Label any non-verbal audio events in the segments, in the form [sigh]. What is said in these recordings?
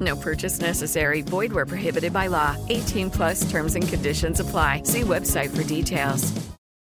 No purchase necessary. Void where prohibited by law. 18 plus terms and conditions apply. See website for details.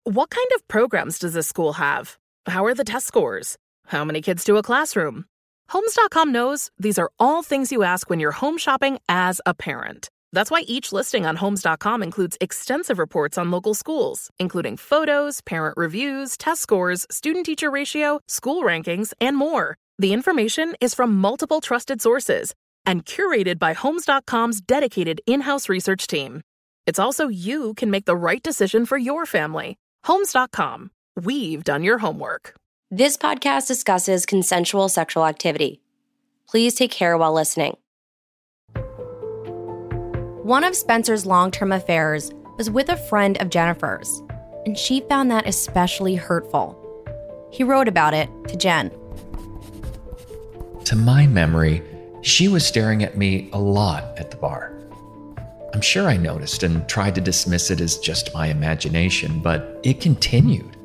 What kind of programs does this school have? How are the test scores? How many kids do a classroom? Homes.com knows these are all things you ask when you're home shopping as a parent. That's why each listing on Homes.com includes extensive reports on local schools, including photos, parent reviews, test scores, student teacher ratio, school rankings, and more. The information is from multiple trusted sources and curated by Homes.com's dedicated in house research team. It's also you can make the right decision for your family. Homes.com. We've done your homework. This podcast discusses consensual sexual activity. Please take care while listening. One of Spencer's long term affairs was with a friend of Jenifer's, and she found that especially hurtful. He wrote about it to Jen. To my memory, she was staring at me a lot at the bar. I'm sure I noticed and tried to dismiss it as just my imagination, but it continued.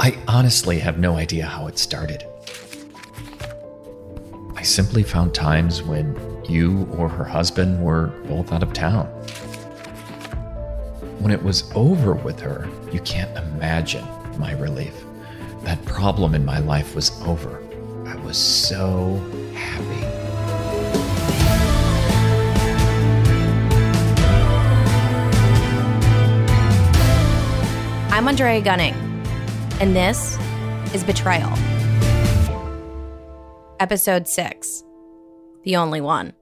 I honestly have no idea how it started. I simply found times when you or her husband were both out of town. When it was over with her, you can't imagine my relief. That problem in my life was over. I was so happy. I'm Andrea Gunning, and this is Betrayal. Episode 6 The Only One.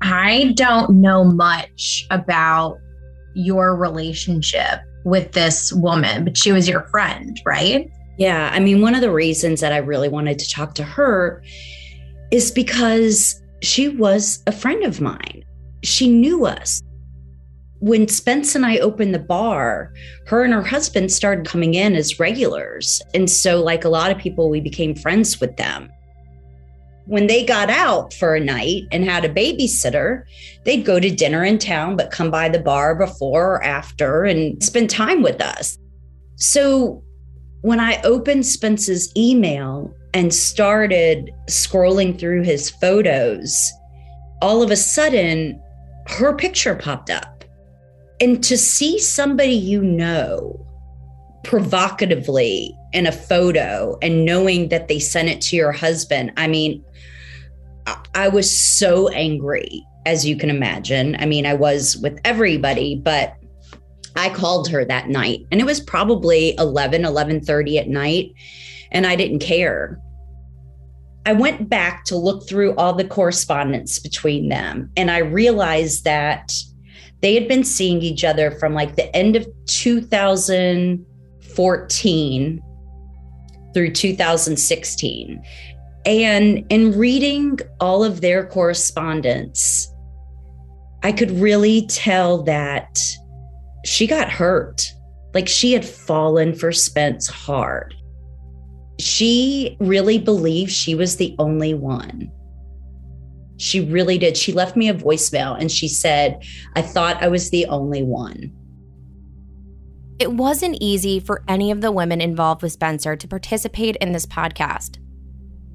I don't know much about your relationship with this woman, but she was your friend, right? Yeah. I mean, one of the reasons that I really wanted to talk to her is because she was a friend of mine. She knew us. When Spence and I opened the bar, her and her husband started coming in as regulars. And so, like a lot of people, we became friends with them. When they got out for a night and had a babysitter, they'd go to dinner in town, but come by the bar before or after and spend time with us. So, when I opened Spence's email and started scrolling through his photos, all of a sudden her picture popped up. And to see somebody you know provocatively in a photo and knowing that they sent it to your husband, I mean, I was so angry, as you can imagine. I mean, I was with everybody, but I called her that night and it was probably 11, 11:30 at night and I didn't care. I went back to look through all the correspondence between them and I realized that they had been seeing each other from like the end of 2014 through 2016. And in reading all of their correspondence, I could really tell that she got hurt. Like she had fallen for Spence hard. She really believed she was the only one. She really did. She left me a voicemail and she said, I thought I was the only one. It wasn't easy for any of the women involved with Spencer to participate in this podcast.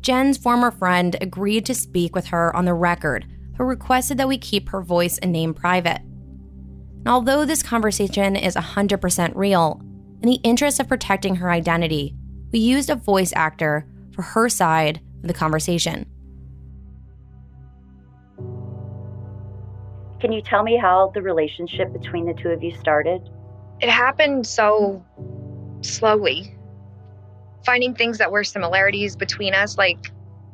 Jen's former friend agreed to speak with her on the record, but requested that we keep her voice and name private. And although this conversation is 100% real, in the interest of protecting her identity, we used a voice actor for her side of the conversation. Can you tell me how the relationship between the two of you started? It happened so slowly. Finding things that were similarities between us, like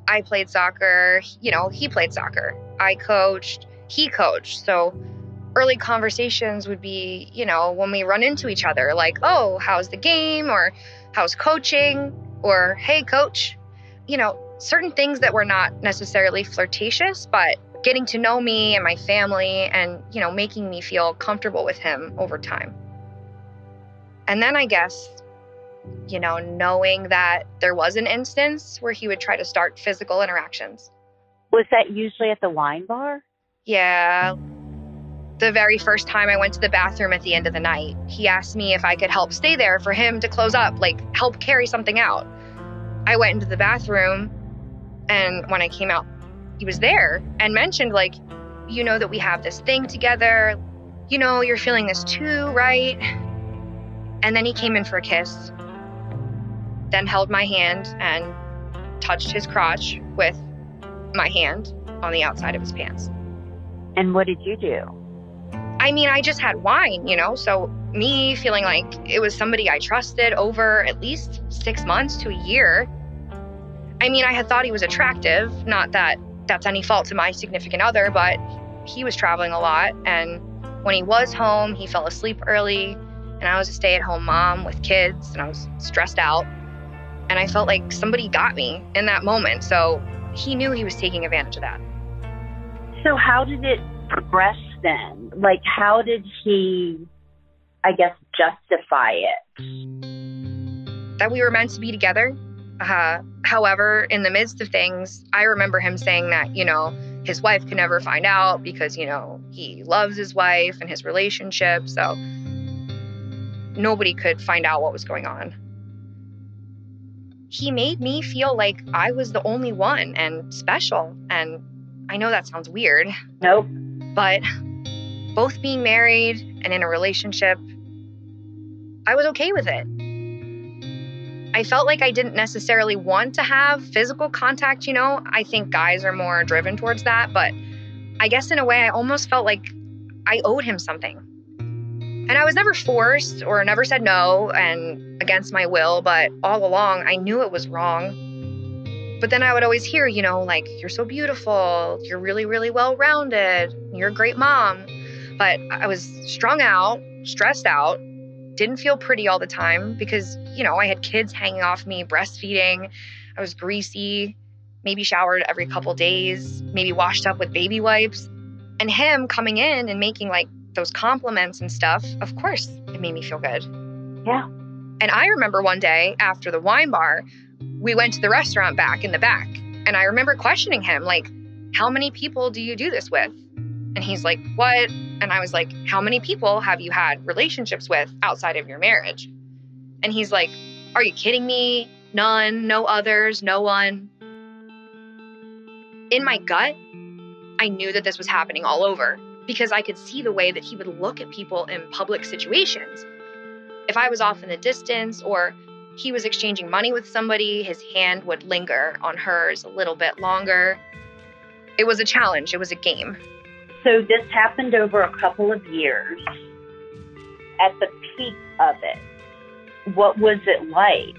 I played soccer, you know, he played soccer. I coached, he coached. So early conversations would be, you know, when we run into each other, like, oh, how's the game? Or how's coaching? Or hey, coach. You know, certain things that were not necessarily flirtatious, but getting to know me and my family and, you know, making me feel comfortable with him over time. And then I guess, you know, knowing that there was an instance where he would try to start physical interactions. Was that usually at the wine bar? Yeah. The very first time I went to the bathroom at the end of the night, he asked me if I could help stay there for him to close up, like help carry something out. I went into the bathroom, and when I came out, he was there and mentioned, like, you know, that we have this thing together. You know, you're feeling this too, right? And then he came in for a kiss, then held my hand and touched his crotch with my hand on the outside of his pants. And what did you do? I mean, I just had wine, you know, so me feeling like it was somebody I trusted over at least six months to a year. I mean, I had thought he was attractive, not that that's any fault to my significant other, but he was traveling a lot. And when he was home, he fell asleep early. And I was a stay at home mom with kids, and I was stressed out. And I felt like somebody got me in that moment. So he knew he was taking advantage of that. So, how did it progress then? Like, how did he, I guess, justify it? That we were meant to be together. Uh, however, in the midst of things, I remember him saying that, you know, his wife could never find out because, you know, he loves his wife and his relationship. So nobody could find out what was going on. He made me feel like I was the only one and special. And I know that sounds weird. Nope. But both being married and in a relationship, I was okay with it. I felt like I didn't necessarily want to have physical contact, you know? I think guys are more driven towards that, but I guess in a way, I almost felt like I owed him something. And I was never forced or never said no and against my will, but all along I knew it was wrong. But then I would always hear, you know, like, you're so beautiful, you're really, really well rounded, you're a great mom. But I was strung out, stressed out, didn't feel pretty all the time because, you know, I had kids hanging off me, breastfeeding. I was greasy, maybe showered every couple days, maybe washed up with baby wipes. And him coming in and making like those compliments and stuff, of course, it made me feel good. Yeah. And I remember one day after the wine bar, we went to the restaurant back in the back. And I remember questioning him, like, how many people do you do this with? And he's like, what? And I was like, how many people have you had relationships with outside of your marriage? And he's like, are you kidding me? None, no others, no one. In my gut, I knew that this was happening all over because I could see the way that he would look at people in public situations. If I was off in the distance or he was exchanging money with somebody, his hand would linger on hers a little bit longer. It was a challenge, it was a game. So this happened over a couple of years. At the peak of it, what was it like?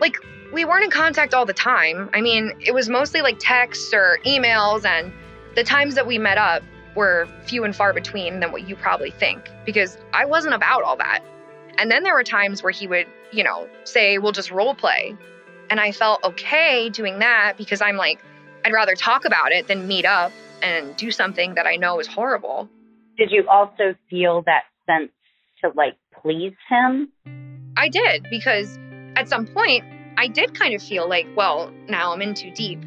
Like, we weren't in contact all the time. I mean, it was mostly like texts or emails, and the times that we met up were few and far between than what you probably think because I wasn't about all that. And then there were times where he would, you know, say, we'll just role play. And I felt okay doing that because I'm like, I'd rather talk about it than meet up and do something that I know is horrible. Did you also feel that sense to like please him? I did because at some point I did kind of feel like, well, now I'm in too deep.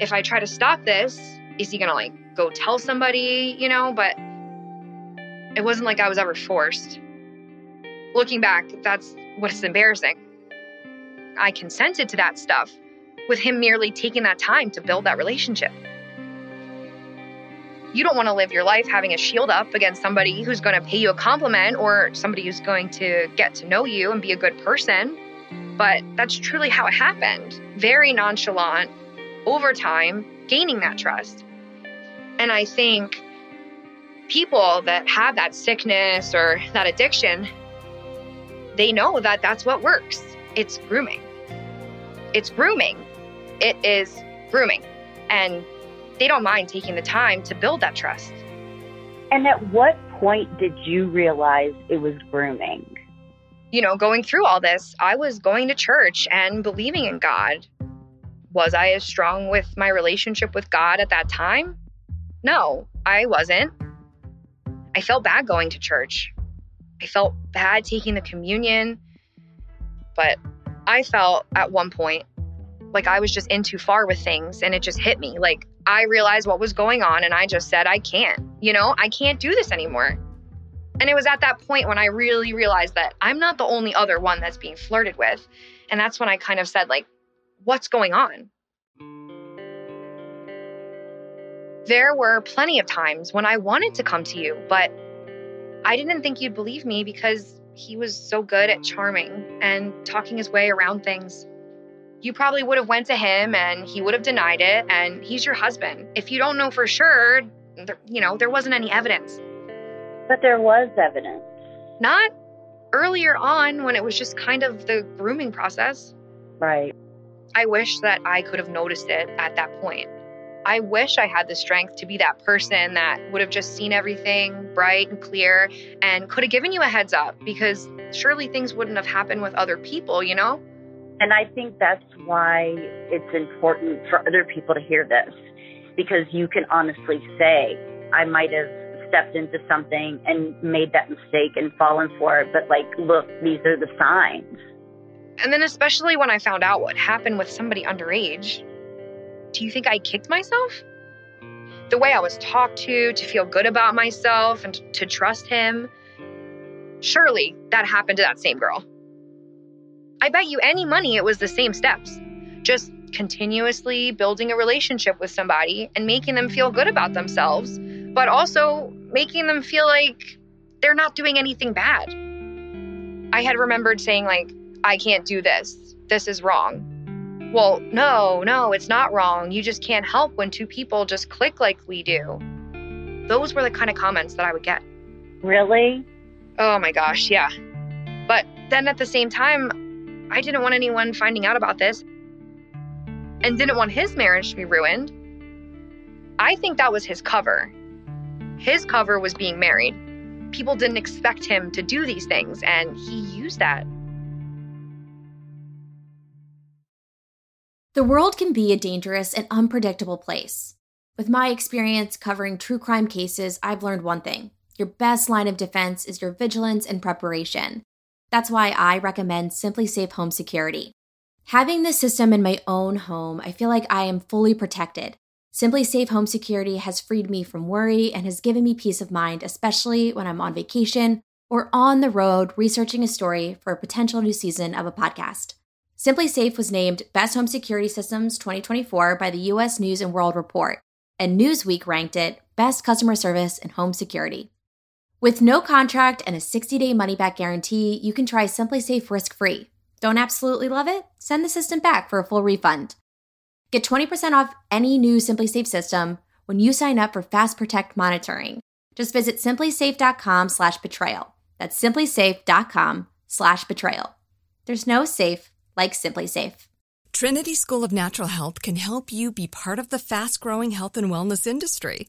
If I try to stop this, is he gonna like go tell somebody, you know? But it wasn't like I was ever forced looking back, that's what's embarrassing. I consented to that stuff with him merely taking that time to build that relationship. You don't want to live your life having a shield up against somebody who's going to pay you a compliment or somebody who's going to get to know you and be a good person. But that's truly how it happened. Very nonchalant, over time, gaining that trust. And I think people that have that sickness or that addiction, they know that that's what works. It's grooming. It's grooming. It is grooming. And they don't mind taking the time to build that trust. And at what point did you realize it was grooming? You know, going through all this, I was going to church and believing in God. Was I as strong with my relationship with God at that time? No, I wasn't. I felt bad going to church. I felt bad taking the communion. But I felt at one point like I was just in too far with things and it just hit me. Like I realized what was going on and I just said, I can't, you know, I can't do this anymore. And it was at that point when I really realized that I'm not the only other one that's being flirted with. And that's when I kind of said, like, what's going on? There were plenty of times when I wanted to come to you, but I didn't think you'd believe me because he was so good at charming and talking his way around things. You probably would have went to him and he would have denied it and he's your husband. If you don't know for sure, there, you know, there wasn't any evidence. But there was evidence. Not earlier on when it was just kind of the grooming process. Right. I wish that I could have noticed it at that point. I wish I had the strength to be that person that would have just seen everything bright and clear and could have given you a heads up because surely things wouldn't have happened with other people, you know? And I think that's why it's important for other people to hear this because you can honestly say, I might have stepped into something and made that mistake and fallen for it, but like, look, these are the signs. And then, especially when I found out what happened with somebody underage, do you think I kicked myself? The way I was talked to, to feel good about myself and to trust him. Surely that happened to that same girl. I bet you any money it was the same steps. Just continuously building a relationship with somebody and making them feel good about themselves, but also making them feel like they're not doing anything bad. I had remembered saying, like, I can't do this. This is wrong. Well, no, no, it's not wrong. You just can't help when two people just click like we do. Those were the kind of comments that I would get. Really? Oh my gosh, yeah. But then at the same time, I didn't want anyone finding out about this and didn't want his marriage to be ruined. I think that was his cover. His cover was being married. People didn't expect him to do these things, and he used that. The world can be a dangerous and unpredictable place. With my experience covering true crime cases, I've learned one thing your best line of defense is your vigilance and preparation. That's why I recommend SimpliSafe Home Security. Having this system in my own home, I feel like I am fully protected. SimpliSafe Home Security has freed me from worry and has given me peace of mind, especially when I'm on vacation or on the road researching a story for a potential new season of a podcast. SimpliSafe was named Best Home Security Systems 2024 by the US News and World Report, and Newsweek ranked it Best Customer Service in Home Security. With no contract and a 60-day money-back guarantee, you can try SimpliSafe risk-free. Don't absolutely love it? Send the system back for a full refund. Get 20% off any new SimpliSafe system when you sign up for Fast Protect monitoring. Just visit simplisafe.com/betrayal. That's simplisafe.com/betrayal. There's no safe like Simply Safe. Trinity School of Natural Health can help you be part of the fast-growing health and wellness industry.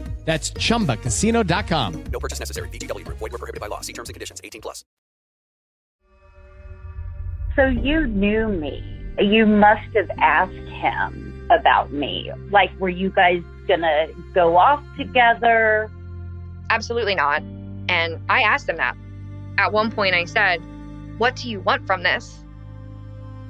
That's chumbacasino.com. No purchase necessary. VGW Group. Void were prohibited by law. See terms and conditions. 18 plus. So you knew me. You must have asked him about me? Like, were you guys gonna go off together? Absolutely not. And I asked him that. At one point, I said, What do you want from this?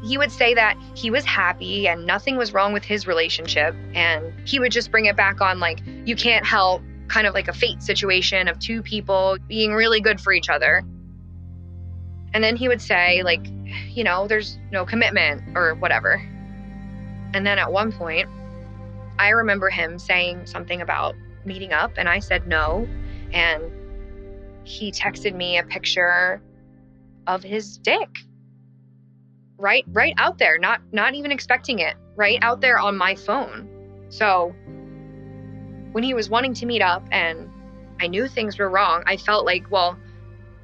He would say that he was happy and nothing was wrong with his relationship. And he would just bring it back on, like, you can't help kind of like a fate situation of two people being really good for each other. And then he would say, like, you know, there's no commitment or whatever. And then at one point, I remember him saying something about meeting up, and I said no. And he texted me a picture of his dick. Right right out there, not not even expecting it. Right out there on my phone. So when he was wanting to meet up and I knew things were wrong, I felt like, well,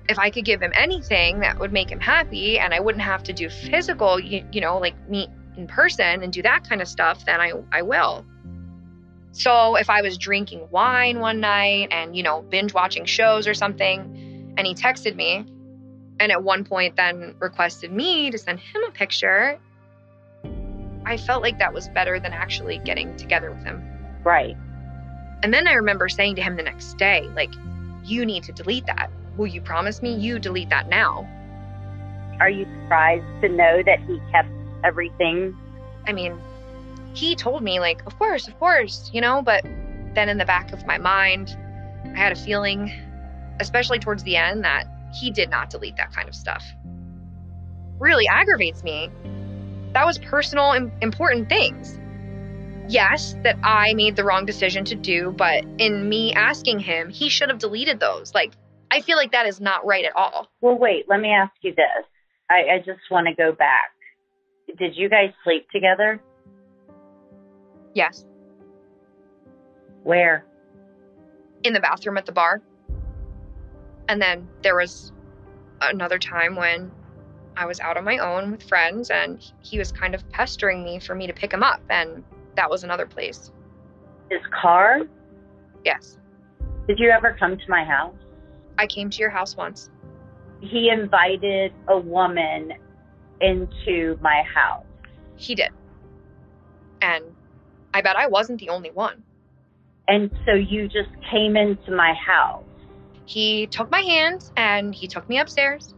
if I could give him anything that would make him happy and I wouldn't have to do physical, you, you know, like meet in person and do that kind of stuff, then I, I will. So if I was drinking wine one night and, you know, binge watching shows or something, and he texted me and at one point then requested me to send him a picture, I felt like that was better than actually getting together with him. Right. And then I remember saying to him the next day, like, you need to delete that. Will you promise me you delete that now? Are you surprised to know that he kept everything? I mean, he told me, like, of course, of course, you know, but then in the back of my mind, I had a feeling, especially towards the end, that he did not delete that kind of stuff. Really aggravates me. That was personal, important things. Yes, that I made the wrong decision to do, but in me asking him, he should have deleted those. Like, I feel like that is not right at all. Well, wait, let me ask you this. I, I just want to go back. Did you guys sleep together? Yes. Where? In the bathroom at the bar. And then there was another time when I was out on my own with friends and he was kind of pestering me for me to pick him up. And that was another place. His car? Yes. Did you ever come to my house? I came to your house once. He invited a woman into my house. He did. And I bet I wasn't the only one. And so you just came into my house. He took my hand and he took me upstairs.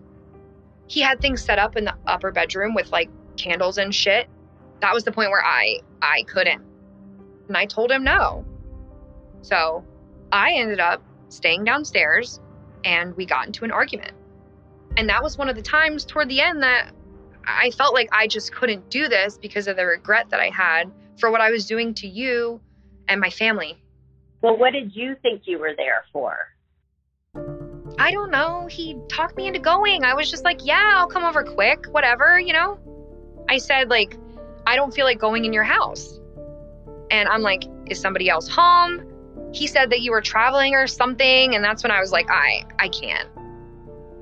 He had things set up in the upper bedroom with like candles and shit. That was the point where I I couldn't. And I told him no. So, I ended up staying downstairs and we got into an argument. And that was one of the times toward the end that I felt like I just couldn't do this because of the regret that I had for what I was doing to you and my family. Well, what did you think you were there for? I don't know. He talked me into going. I was just like, yeah, I'll come over quick, whatever, you know? I said, like, I don't feel like going in your house. And I'm like, is somebody else home? He said that you were traveling or something. And that's when I was like, I, I can't.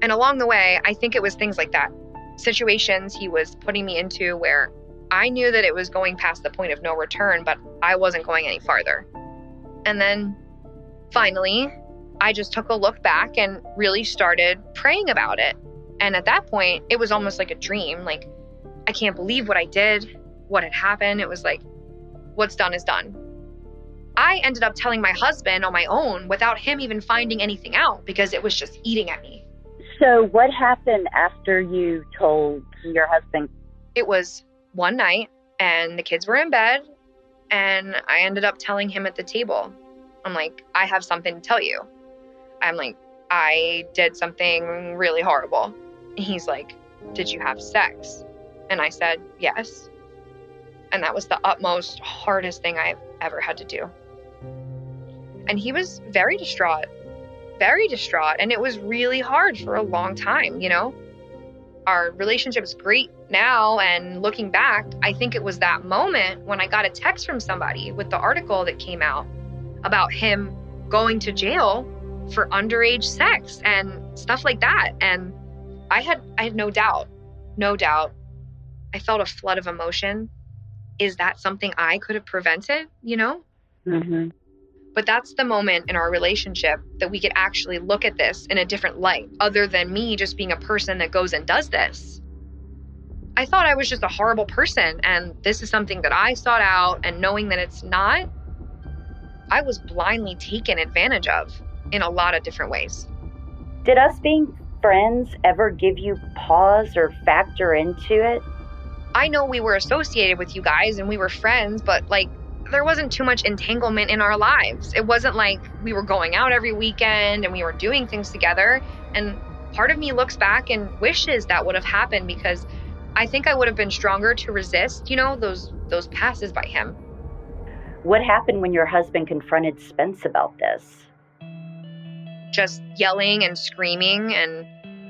And along the way, I think it was things like that situations he was putting me into where I knew that it was going past the point of no return, but I wasn't going any farther. And then finally, I just took a look back and really started praying about it. And at that point, it was almost like a dream. Like, I can't believe what I did, what had happened. It was like, what's done is done. I ended up telling my husband on my own without him even finding anything out because it was just eating at me. So, what happened after you told your husband? It was one night, and the kids were in bed, and I ended up telling him at the table, I'm like, I have something to tell you. I'm like, I did something really horrible. He's like, Did you have sex? And I said, Yes. And that was the utmost hardest thing I've ever had to do. And he was very distraught very distraught and it was really hard for a long time, you know? Our relationship is great now and looking back, I think it was that moment when I got a text from somebody with the article that came out about him going to jail for underage sex and stuff like that and I had I had no doubt. No doubt. I felt a flood of emotion. Is that something I could have prevented, you know? Mm-hmm. But that's the moment in our relationship that we could actually look at this in a different light, other than me just being a person that goes and does this. I thought I was just a horrible person, and this is something that I sought out, and knowing that it's not, I was blindly taken advantage of in a lot of different ways. Did us being friends ever give you pause or factor into it? I know we were associated with you guys and we were friends, but like there wasn't too much entanglement in our lives. It wasn't like we were going out every weekend and we were doing things together. And part of me looks back and wishes that would have happened because I think I would have been stronger to resist, you know, those those passes by him. What happened when your husband confronted Spence about this? Just yelling and screaming and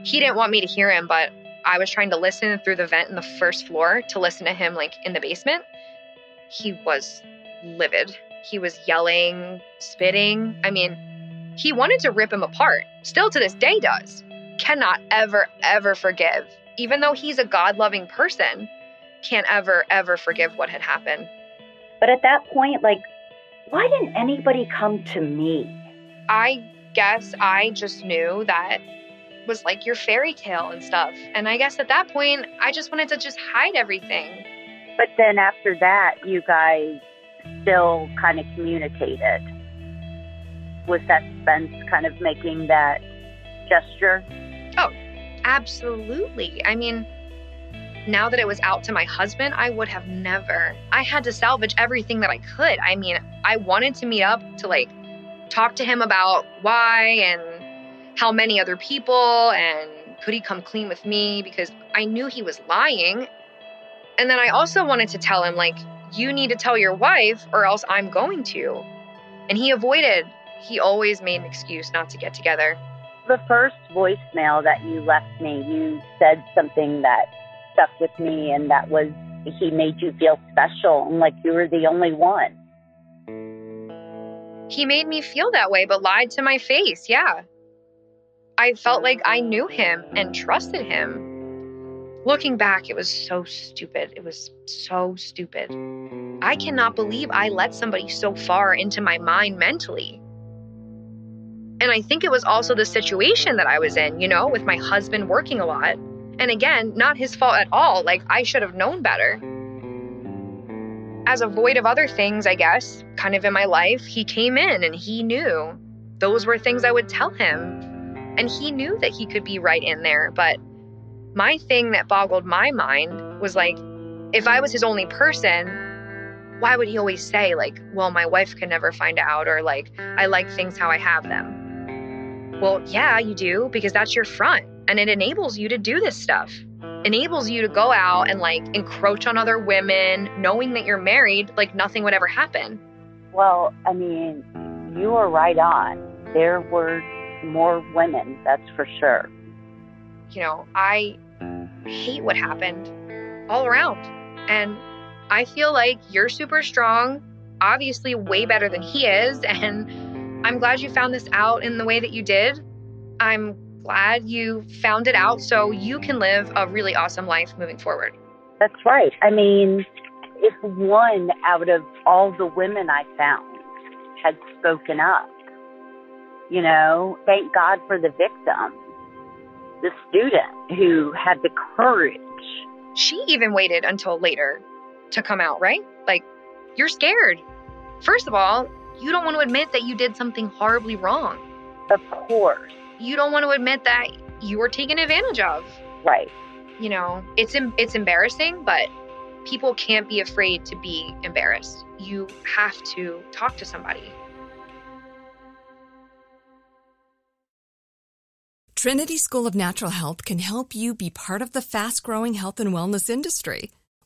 he didn't want me to hear him, but I was trying to listen through the vent in the first floor to listen to him like in the basement. He was livid. He was yelling, spitting. I mean, he wanted to rip him apart. Still to this day does. Cannot ever, ever forgive. Even though he's a God loving person, can't ever, ever forgive what had happened. But at that point, like, why didn't anybody come to me? I guess I just knew that was like your fairy tale and stuff. And I guess at that point, I just wanted to just hide everything. But then after that, you guys still kind of communicated. Was that Spence kind of making that gesture? Oh, absolutely. I mean, now that it was out to my husband, I would have never. I had to salvage everything that I could. I mean, I wanted to meet up to like talk to him about why and how many other people and could he come clean with me because I knew he was lying. And then I also wanted to tell him, like, you need to tell your wife or else I'm going to. And he avoided. He always made an excuse not to get together. The first voicemail that you left me, you said something that stuck with me, and that was he made you feel special and like you were the only one. He made me feel that way, but lied to my face. Yeah. I felt like I knew him and trusted him. Looking back, it was so stupid. It was so stupid. I cannot believe I let somebody so far into my mind mentally. And I think it was also the situation that I was in, you know, with my husband working a lot. And again, not his fault at all. Like, I should have known better. As a void of other things, I guess, kind of in my life, he came in and he knew those were things I would tell him. And he knew that he could be right in there. But my thing that boggled my mind was like, if I was his only person, why would he always say, like, well, my wife can never find out, or like, I like things how I have them? Well, yeah, you do, because that's your front. And it enables you to do this stuff. Enables you to go out and like encroach on other women, knowing that you're married, like nothing would ever happen. Well, I mean, you were right on. There were more women, that's for sure. You know, I hate what happened all around. And I feel like you're super strong, obviously way better than he is. [laughs] And I'm glad you found this out in the way that you did. I'm glad you found it out so you can live a really awesome life moving forward. That's right. I mean, if one out of all the women I found had spoken up, you know, thank God for the victim, the student who had the courage. She even waited until later to come out, right? Like, you're scared. First of all, you don't want to admit that you did something horribly wrong. Of course. You don't want to admit that you were taken advantage of. Right. You know, it's it's embarrassing, but people can't be afraid to be embarrassed. You have to talk to somebody. Trinity School of Natural Health can help you be part of the fast growing health and wellness industry.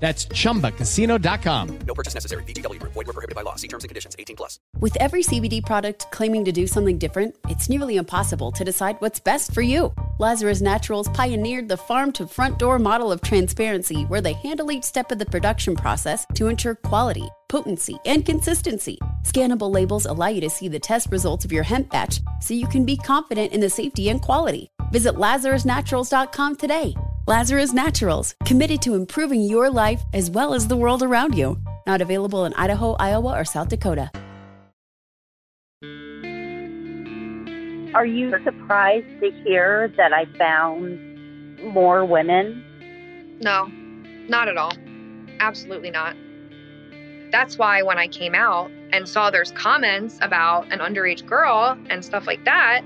That's chumbacasino.com. No purchase necessary. VGW Group. Void were prohibited by law. See terms and conditions. 18 plus. With every CBD product claiming to do something different, it's nearly impossible to decide what's best for you. Lazarus Naturals pioneered the farm to front door model of transparency where they handle each step of the production process to ensure quality, potency, and consistency. Scannable labels allow you to see the test results of your hemp batch so you can be confident in the safety and quality. Visit lazarusnaturals.com today. Lazarus Naturals, committed to improving your life as well as the world around you. Not available in Idaho, Iowa, or South Dakota. Are you surprised to hear that I found more women? No, not at all. Absolutely not. That's why when I came out and saw there's comments about an underage girl and stuff like that,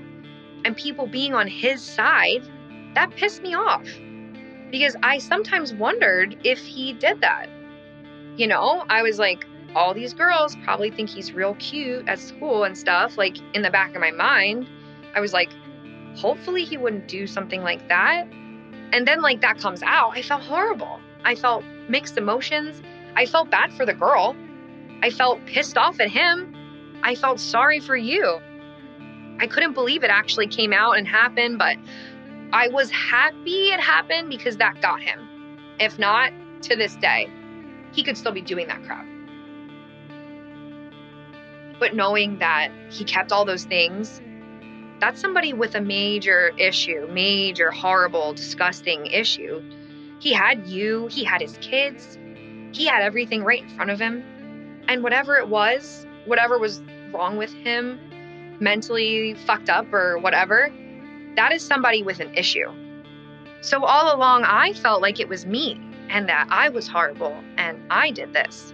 and people being on his side, that pissed me off. Because I sometimes wondered if he did that. You know, I was like, all these girls probably think he's real cute at school and stuff. Like, in the back of my mind, I was like, hopefully he wouldn't do something like that. And then, like, that comes out. I felt horrible. I felt mixed emotions. I felt bad for the girl. I felt pissed off at him. I felt sorry for you. I couldn't believe it actually came out and happened, but I was happy it happened because that got him. If not, to this day, he could still be doing that crap. But knowing that he kept all those things, that's somebody with a major issue, major, horrible, disgusting issue. He had you, he had his kids, he had everything right in front of him. And whatever it was, whatever was wrong with him, mentally fucked up or whatever, that is somebody with an issue. So all along, I felt like it was me and that I was horrible and I did this.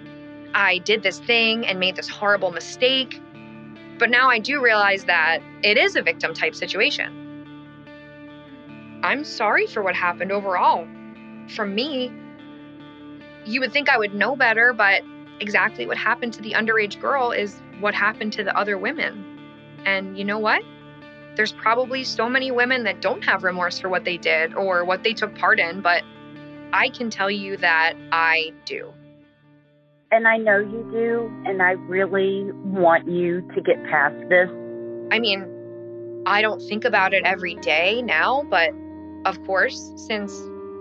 I did this thing and made this horrible mistake. But now I do realize that it is a victim type situation. I'm sorry for what happened overall. From me, you would think I would know better, but exactly what happened to the underage girl is what happened to the other women. And you know what? There's probably so many women that don't have remorse for what they did or what they took part in, but I can tell you that I do. And I know you do, and I really want you to get past this. I mean, I don't think about it every day now, but of course, since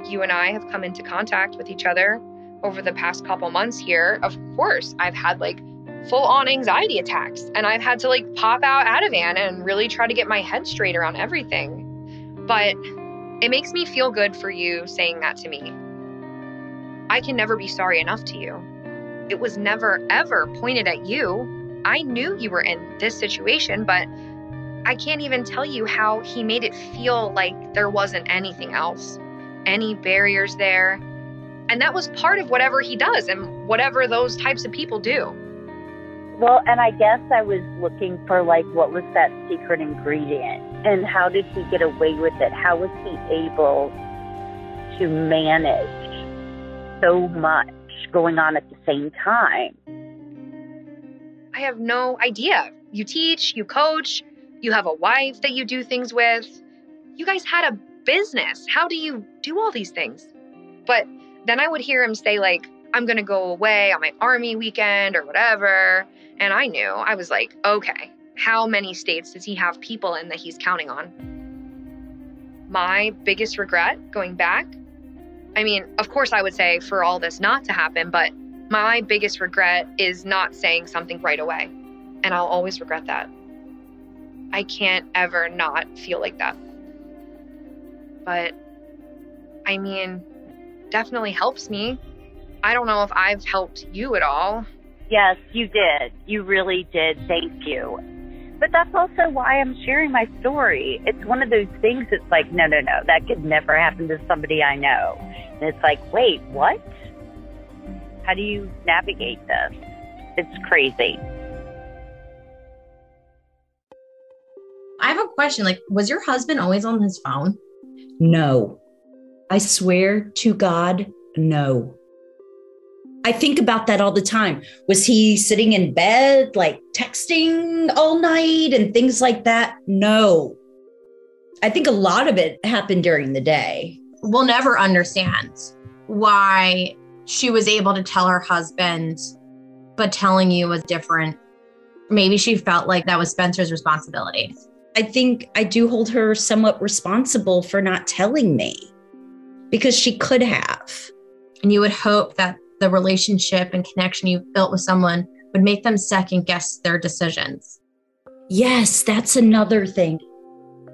you and I have come into contact with each other over the past couple months here, of course, I've had like full on anxiety attacks. And I've had to like pop out Ativan and really try to get my head straight around everything. But it makes me feel good for you saying that to me. I can never be sorry enough to you. It was never, ever pointed at you. I knew you were in this situation, but I can't even tell you how he made it feel like there wasn't anything else, any barriers there. And that was part of whatever he does and whatever those types of people do. Well, and I guess I was looking for like what was that secret ingredient and how did he get away with it? How was he able to manage so much going on at the same time? I have no idea. You teach, you coach, you have a wife that you do things with. You guys had a business. How do you do all these things? But then I would hear him say, like, I'm going to go away on my army weekend or whatever. And I knew, I was like, okay, how many states does he have people in that he's counting on? My biggest regret going back, I mean, of course, I would say for all this not to happen, but my biggest regret is not saying something right away. And I'll always regret that. I can't ever not feel like that. But I mean, definitely helps me. I don't know if I've helped you at all. Yes, you did. You really did. Thank you. But that's also why I'm sharing my story. It's one of those things that's like, no, no, no, that could never happen to somebody I know. And it's like, wait, what? How do you navigate this? It's crazy. I have a question. Like, was your husband always on his phone? No. I swear to God, no. I think about that all the time. Was he sitting in bed, like texting all night and things like that? No. I think a lot of it happened during the day. We'll never understand why she was able to tell her husband, but telling you was different. Maybe she felt like that was Spencer's responsibility. I think I do hold her somewhat responsible for not telling me because she could have. And you would hope that the relationship and connection you've built with someone would make them second guess their decisions. Yes, that's another thing.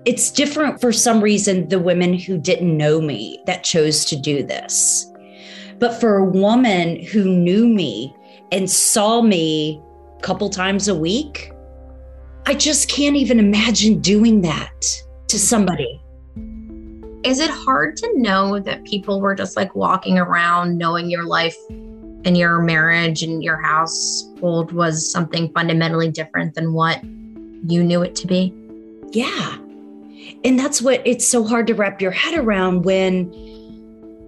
It's different for some reason, the women who didn't know me that chose to do this. But for a woman who knew me and saw me a couple times a week, I just can't even imagine doing that to somebody. Is it hard to know that people were just like walking around knowing your life and your marriage and your household was something fundamentally different than what you knew it to be? Yeah. And that's what it's so hard to wrap your head around when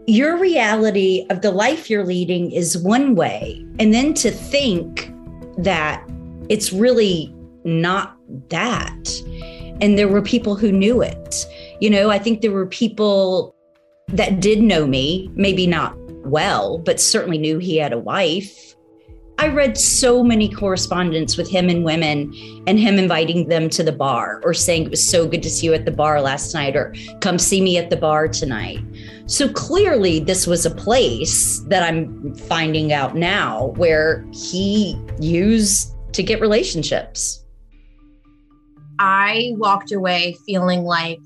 your reality of the life you're leading is one way. And then to think that it's really not that. And there were people who knew it. You know, I think there were people that did know me, maybe not well, but certainly knew he had a wife. I read so many correspondence with him and women and him inviting them to the bar or saying it was so good to see you at the bar last night or come see me at the bar tonight. So clearly, this was a place that I'm finding out now where he used to get relationships. I walked away feeling like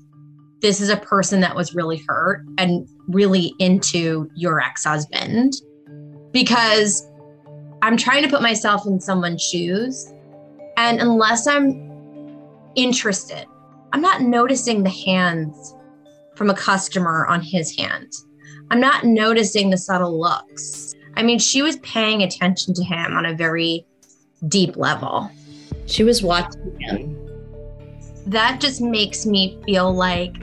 this is a person that was really hurt and really into your ex husband because I'm trying to put myself in someone's shoes. And unless I'm interested, I'm not noticing the hands from a customer on his hand. I'm not noticing the subtle looks. I mean, she was paying attention to him on a very deep level. She was watching him. That just makes me feel like,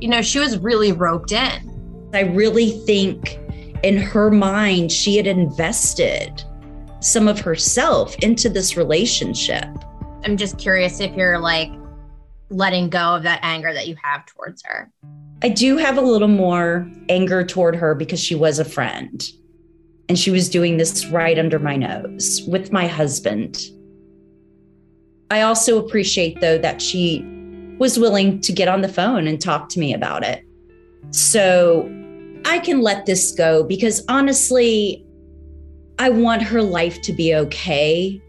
you know, she was really roped in. I really think in her mind, she had invested some of herself into this relationship. I'm just curious if you're like letting go of that anger that you have towards her. I do have a little more anger toward her because she was a friend and she was doing this right under my nose with my husband. I also appreciate, though, that she was willing to get on the phone and talk to me about it. So I can let this go because honestly, I want her life to be okay.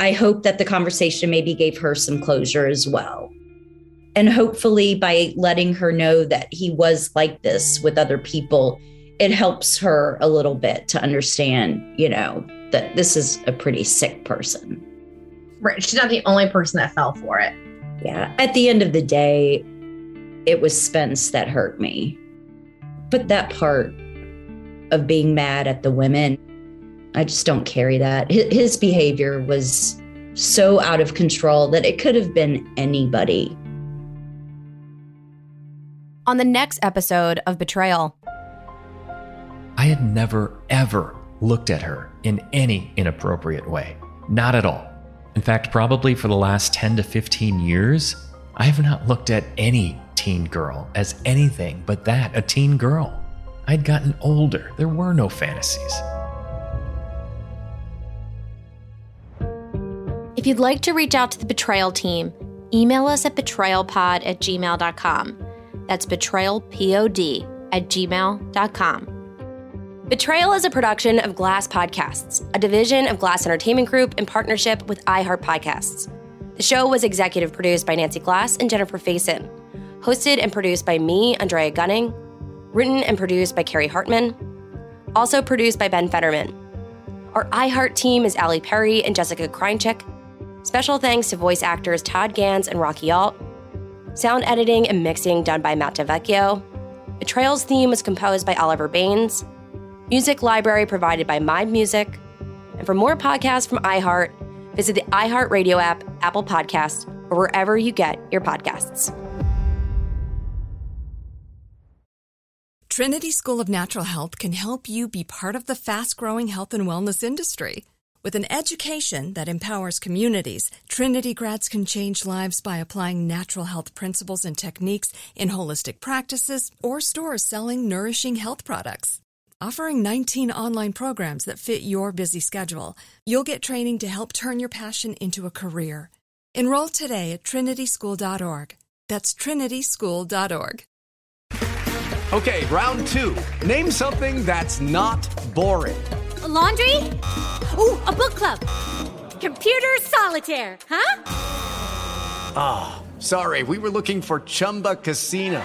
I hope that the conversation maybe gave her some closure as well. And hopefully, by letting her know that he was like this with other people, it helps her a little bit to understand, you know, that this is a pretty sick person. Right. She's not the only person that fell for it. Yeah. At the end of the day, it was Spence that hurt me. But that part of being mad at the women, I just don't carry that. His behavior was so out of control that it could have been anybody. On the next episode of Betrayal, I had never, ever looked at her in any inappropriate way. Not at all. In fact, probably for the last 10 to 15 years, I have not looked at any teen girl as anything but that a teen girl. I'd gotten older, there were no fantasies. if you'd like to reach out to the Betrayal team, email us at betrayalpod at gmail.com. That's betrayalpod at gmail.com. Betrayal is a production of Glass Podcasts, a division of Glass Entertainment Group in partnership with iHeart Podcasts. The show was executive produced by Nancy Glass and Jennifer Faison, hosted and produced by me, Andrea Gunning, written and produced by Carrie Hartman, also produced by Ben Fetterman. Our iHeart team is Ali Perry and Jessica Krincheck. Special thanks to voice actors Todd Gans and Rocky Alt. Sound editing and mixing done by Matt DeVecchio. Betrayal's theme was composed by Oliver Baines. Music library provided by My Music. And for more podcasts from iHeart, visit the iHeart Radio app, Apple Podcast, or wherever you get your podcasts. Trinity School of Natural Health can help you be part of the fast growing health and wellness industry. With an education that empowers communities, Trinity grads can change lives by applying natural health principles and techniques in holistic practices or stores selling nourishing health products. Offering 19 online programs that fit your busy schedule, you'll get training to help turn your passion into a career. Enroll today at trinityschool.org. That's trinityschool.org. Okay, round two. Name something that's not boring. A laundry? Ooh, a book club. Computer solitaire, huh? Ah, oh, sorry, we were looking for Chumba Casino.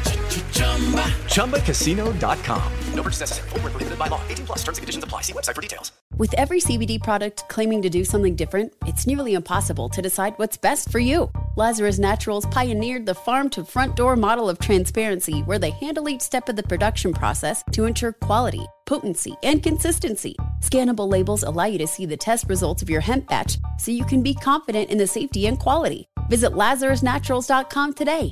ChumbaCasino.com. No purchase necessary. Full prohibited by law. 18 plus terms and conditions apply. See website for details. With every CBD product claiming to do something different, it's nearly impossible to decide what's best for you. Lazarus Naturals pioneered the farm to front door model of transparency where they handle each step of the production process to ensure quality, potency, and consistency. Scannable labels allow you to see the test results of your hemp batch so you can be confident in the safety and quality. Visit LazarusNaturals.com today.